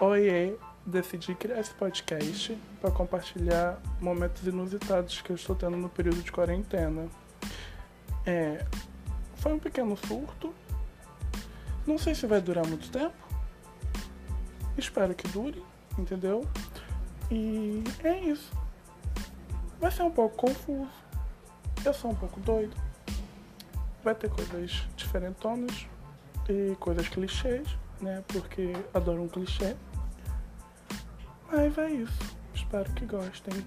Oiê, decidi criar esse podcast para compartilhar momentos inusitados que eu estou tendo no período de quarentena. É, foi um pequeno surto. Não sei se vai durar muito tempo. Espero que dure, entendeu? E é isso. Vai ser um pouco confuso. Eu sou um pouco doido. Vai ter coisas diferentonas e coisas clichês, né? Porque adoro um clichê. Mas é isso. Espero que gostem.